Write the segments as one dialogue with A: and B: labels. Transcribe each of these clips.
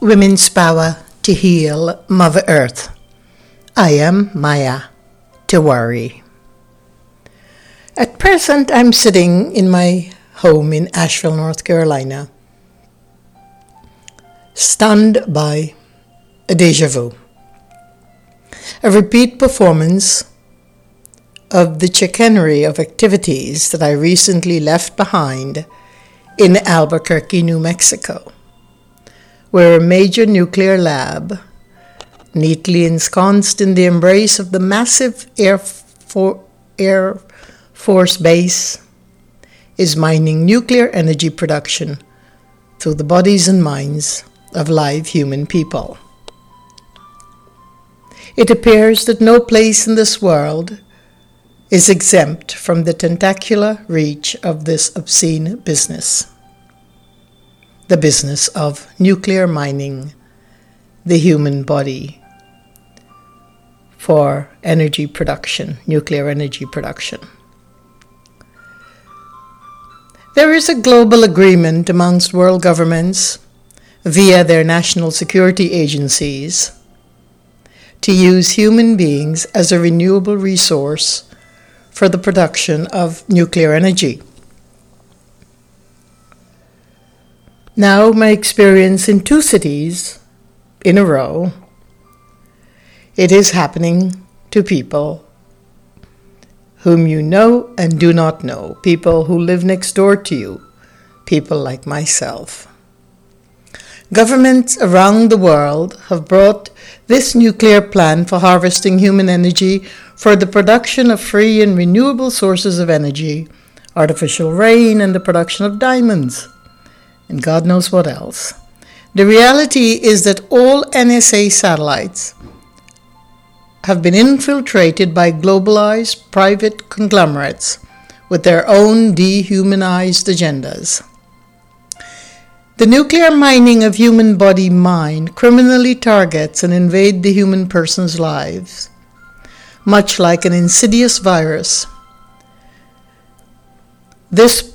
A: Women's Power to Heal Mother Earth. I am Maya Tiwari. At present, I'm sitting in my home in Asheville, North Carolina, stunned by a deja vu. A repeat performance of the chicanery of activities that I recently left behind in Albuquerque, New Mexico, where a major nuclear lab, neatly ensconced in the embrace of the massive Air, For- Air Force Base, is mining nuclear energy production through the bodies and minds of live human people. It appears that no place in this world is exempt from the tentacular reach of this obscene business. The business of nuclear mining the human body for energy production, nuclear energy production. There is a global agreement amongst world governments via their national security agencies to use human beings as a renewable resource for the production of nuclear energy. Now, my experience in two cities in a row, it is happening to people whom you know and do not know, people who live next door to you, people like myself. Governments around the world have brought this nuclear plan for harvesting human energy for the production of free and renewable sources of energy, artificial rain, and the production of diamonds, and God knows what else. The reality is that all NSA satellites have been infiltrated by globalized private conglomerates with their own dehumanized agendas. The nuclear mining of human body mind criminally targets and invade the human person's lives much like an insidious virus. This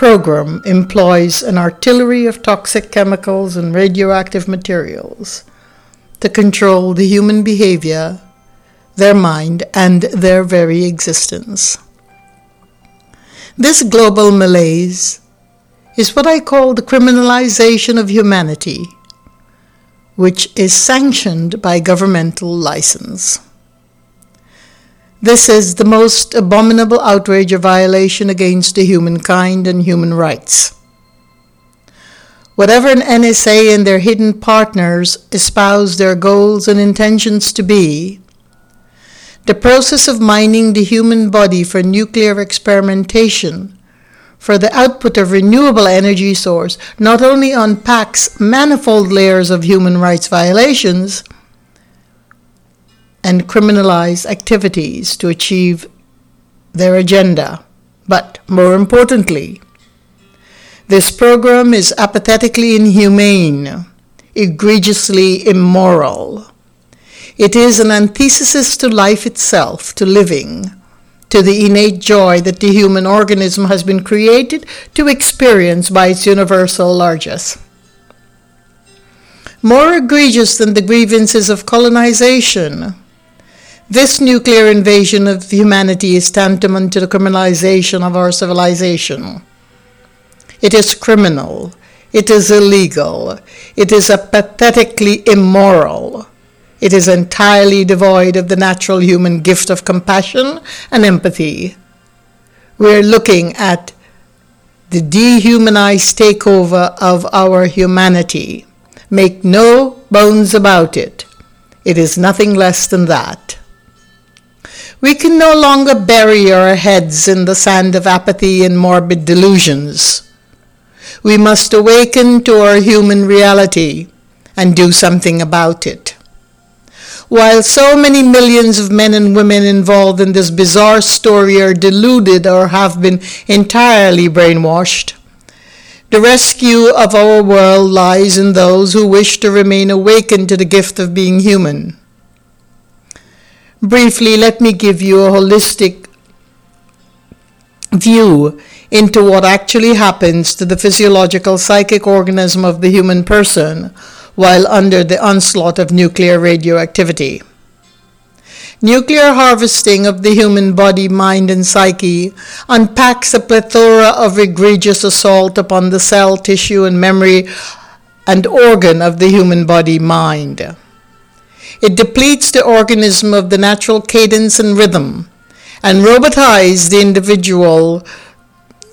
A: program employs an artillery of toxic chemicals and radioactive materials to control the human behavior, their mind, and their very existence. This global malaise is what I call the criminalization of humanity, which is sanctioned by governmental license. This is the most abominable outrage or violation against the humankind and human rights. Whatever an NSA and their hidden partners espouse their goals and intentions to be, the process of mining the human body for nuclear experimentation for the output of renewable energy source not only unpacks manifold layers of human rights violations and criminalize activities to achieve their agenda. But more importantly, this program is apathetically inhumane, egregiously immoral. It is an antithesis to life itself, to living, to the innate joy that the human organism has been created to experience by its universal largesse. More egregious than the grievances of colonization, this nuclear invasion of humanity is tantamount to the criminalization of our civilization. It is criminal. It is illegal. It is pathetically immoral. It is entirely devoid of the natural human gift of compassion and empathy. We're looking at the dehumanized takeover of our humanity. Make no bones about it. It is nothing less than that. We can no longer bury our heads in the sand of apathy and morbid delusions. We must awaken to our human reality and do something about it. While so many millions of men and women involved in this bizarre story are deluded or have been entirely brainwashed, the rescue of our world lies in those who wish to remain awakened to the gift of being human. Briefly, let me give you a holistic view into what actually happens to the physiological psychic organism of the human person while under the onslaught of nuclear radioactivity. Nuclear harvesting of the human body, mind, and psyche unpacks a plethora of egregious assault upon the cell, tissue, and memory and organ of the human body mind. It depletes the organism of the natural cadence and rhythm and robotizes the individual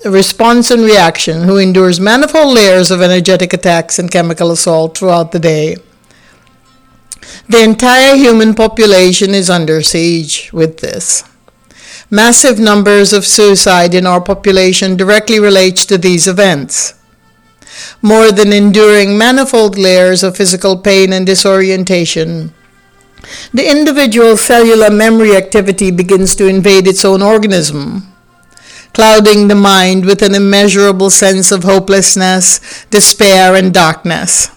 A: response and reaction who endures manifold layers of energetic attacks and chemical assault throughout the day. The entire human population is under siege with this. Massive numbers of suicide in our population directly relates to these events. More than enduring manifold layers of physical pain and disorientation, the individual cellular memory activity begins to invade its own organism, clouding the mind with an immeasurable sense of hopelessness, despair, and darkness.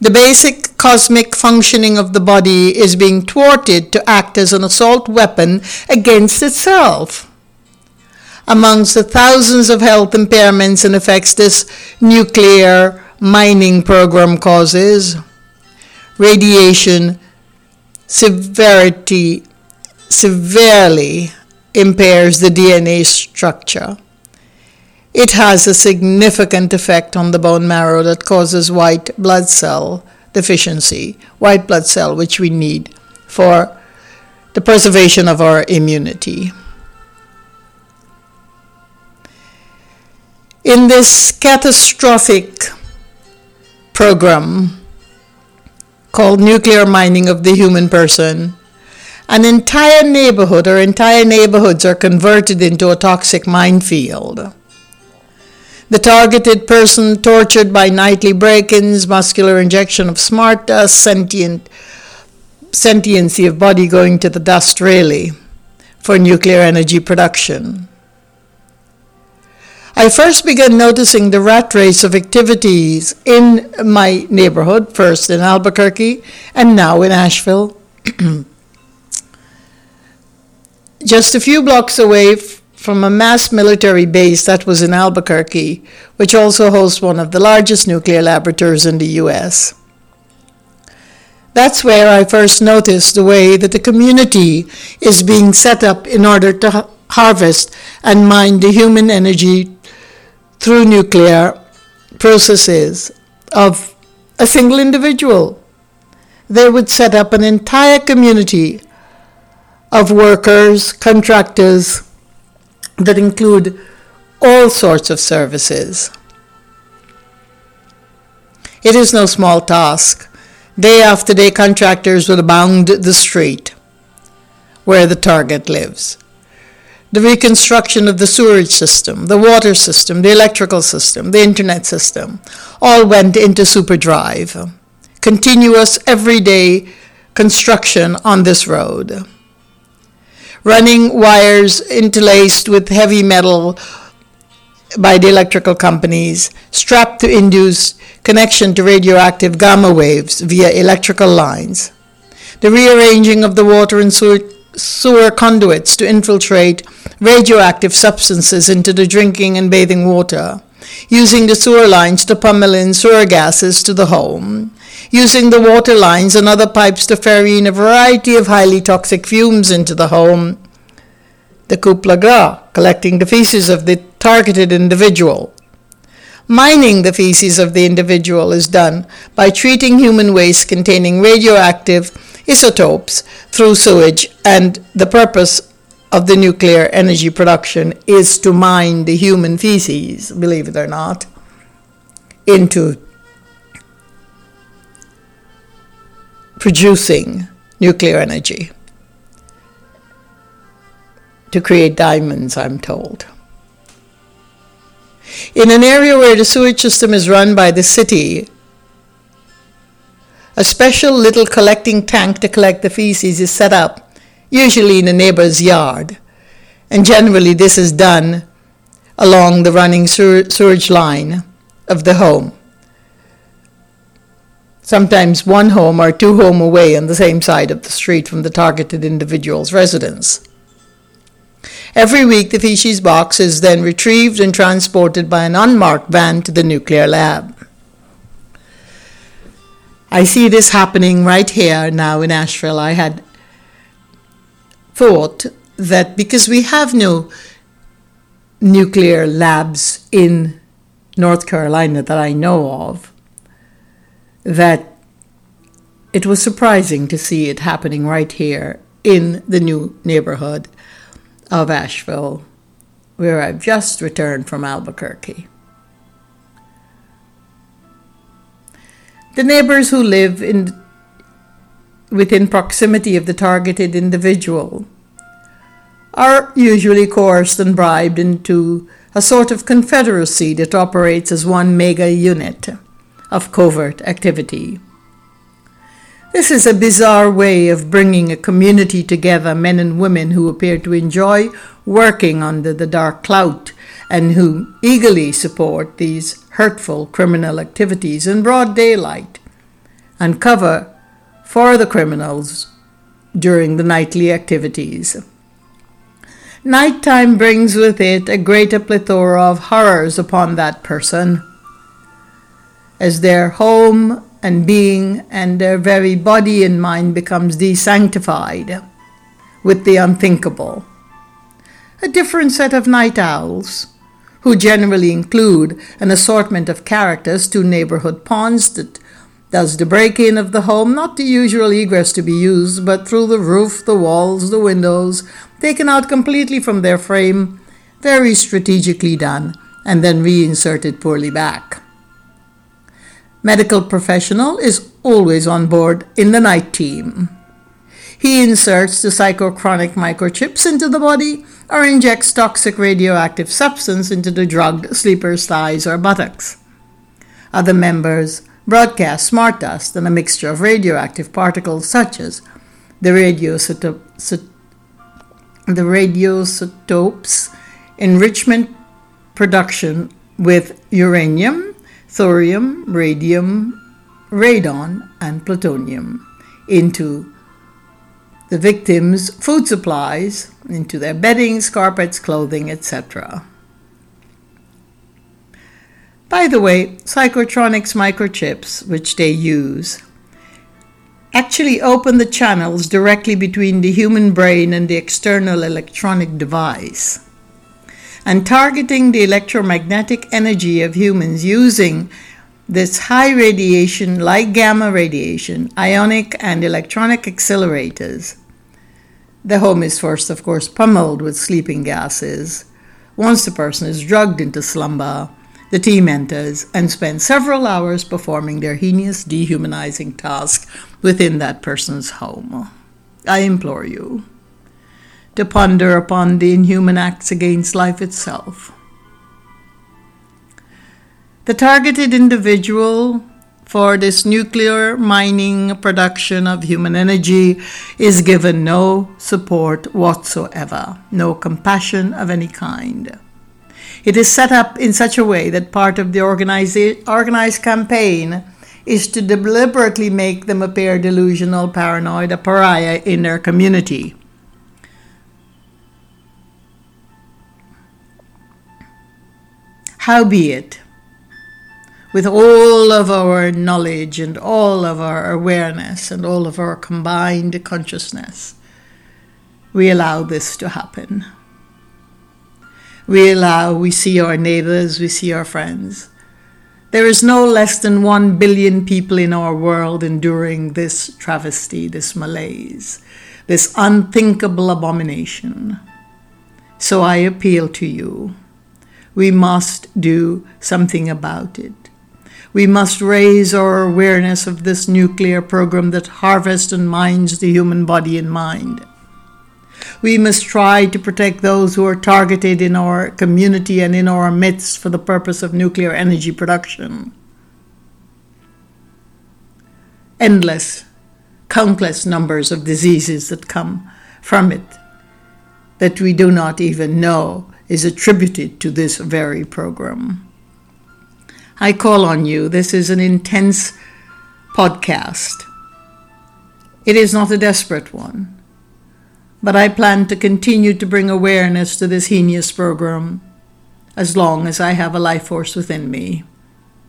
A: The basic cosmic functioning of the body is being thwarted to act as an assault weapon against itself. Amongst the thousands of health impairments and effects this nuclear mining program causes, radiation severity severely impairs the DNA structure. It has a significant effect on the bone marrow that causes white blood cell deficiency, white blood cell which we need for the preservation of our immunity. In this catastrophic program called nuclear mining of the human person, an entire neighborhood or entire neighborhoods are converted into a toxic minefield. The targeted person tortured by nightly break ins, muscular injection of smart dust, sentient, sentiency of body going to the dust, really, for nuclear energy production. I first began noticing the rat race of activities in my neighborhood, first in Albuquerque and now in Asheville. Just a few blocks away from a mass military base that was in Albuquerque, which also hosts one of the largest nuclear laboratories in the US. That's where I first noticed the way that the community is being set up in order to harvest and mine the human energy through nuclear processes of a single individual. They would set up an entire community of workers, contractors, that include all sorts of services. It is no small task. Day after day, contractors would bound the street where the target lives. The reconstruction of the sewerage system, the water system, the electrical system, the internet system, all went into superdrive. Continuous, everyday construction on this road running wires interlaced with heavy metal by the electrical companies, strapped to induce connection to radioactive gamma waves via electrical lines. The rearranging of the water and sewer, sewer conduits to infiltrate radioactive substances into the drinking and bathing water, using the sewer lines to pummel in sewer gases to the home, using the water lines and other pipes to ferry in a variety of highly toxic fumes into the home. The coup gras, collecting the feces of the targeted individual. Mining the feces of the individual is done by treating human waste containing radioactive isotopes through sewage, and the purpose of the nuclear energy production is to mine the human feces, believe it or not, into producing nuclear energy. To create diamonds, I'm told. In an area where the sewage system is run by the city, a special little collecting tank to collect the feces is set up, usually in a neighbor's yard. And generally, this is done along the running sewage line of the home sometimes one home or two home away on the same side of the street from the targeted individual's residence. Every week, the feces box is then retrieved and transported by an unmarked van to the nuclear lab. I see this happening right here now in Asheville. I had thought that because we have no nuclear labs in North Carolina that I know of, that it was surprising to see it happening right here in the new neighborhood of Asheville, where I've just returned from Albuquerque. The neighbors who live in within proximity of the targeted individual are usually coerced and bribed into a sort of confederacy that operates as one mega unit of covert activity. This is a bizarre way of bringing a community together, men and women who appear to enjoy working under the dark clout and who eagerly support these hurtful criminal activities in broad daylight and cover for the criminals during the nightly activities. Nighttime brings with it a greater plethora of horrors upon that person, as their home and being and their very body and mind becomes desanctified with the unthinkable. A different set of night owls who generally include an assortment of characters to neighborhood pawns that does the break in of the home, not the usual egress to be used, but through the roof, the walls, the windows, taken out completely from their frame, very strategically done, and then reinserted poorly back. Medical professional is always on board in the night team. He inserts the psychotronic microchips into the body or injects toxic radioactive substance into the drugged sleeper's thighs or buttocks. Other members broadcast smart dust and a mixture of radioactive particles such as the the radioisotopes enrichment production with uranium, thorium, radium, radon, and plutonium into the victims' food supplies into their beddings, carpets, clothing, etc. By the way, Psychotronics microchips, which they use, actually open the channels directly between the human brain and the external electronic device. And targeting the electromagnetic energy of humans using this high radiation, like gamma radiation, ionic and electronic accelerators. The home is first, of course, pummeled with sleeping gases. Once the person is drugged into slumber, the team enters and spends several hours performing their heinous, dehumanizing task within that person's home. I implore you to ponder upon the inhuman acts against life itself the targeted individual for this nuclear mining production of human energy is given no support whatsoever, no compassion of any kind. It is set up in such a way that part of the organized campaign is to deliberately make them appear delusional, paranoid, a pariah in their community. Howbeit, with all of our knowledge and all of our awareness and all of our combined consciousness, we allow this to happen. We allow, we see our neighbors, we see our friends. There is no less than one billion people in our world enduring this travesty, this malaise, this unthinkable abomination. So I appeal to you. We must do something about it. We must raise our awareness of this nuclear program that harvests and mines the human body and mind. We must try to protect those who are targeted in our community and in our midst for the purpose of nuclear energy production. Endless, countless numbers of diseases that come from it that we do not even know is attributed to this very program. I call on you. This is an intense podcast. It is not a desperate one, but I plan to continue to bring awareness to this heinous program as long as I have a life force within me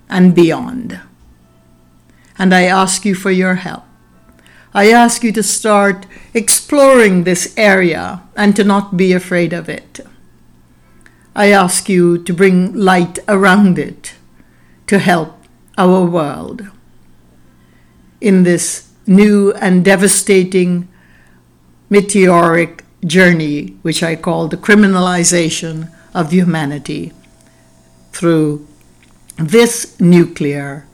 A: and beyond. and I ask you for your help. I ask you to start exploring this area and to not be afraid of it. I ask you to bring light around it to help our world in this new and devastating meteoric journey, which I call the criminalization of humanity through this nuclear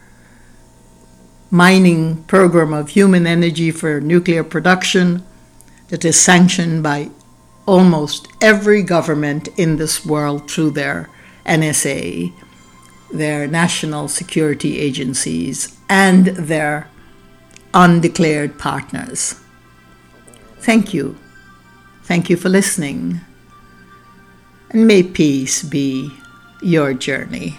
A: mining program of human energy for nuclear production that is sanctioned by almost every government in this world through their NSA, their national security agencies, and their undeclared partners. Thank you. Thank you for listening. And may peace be your journey.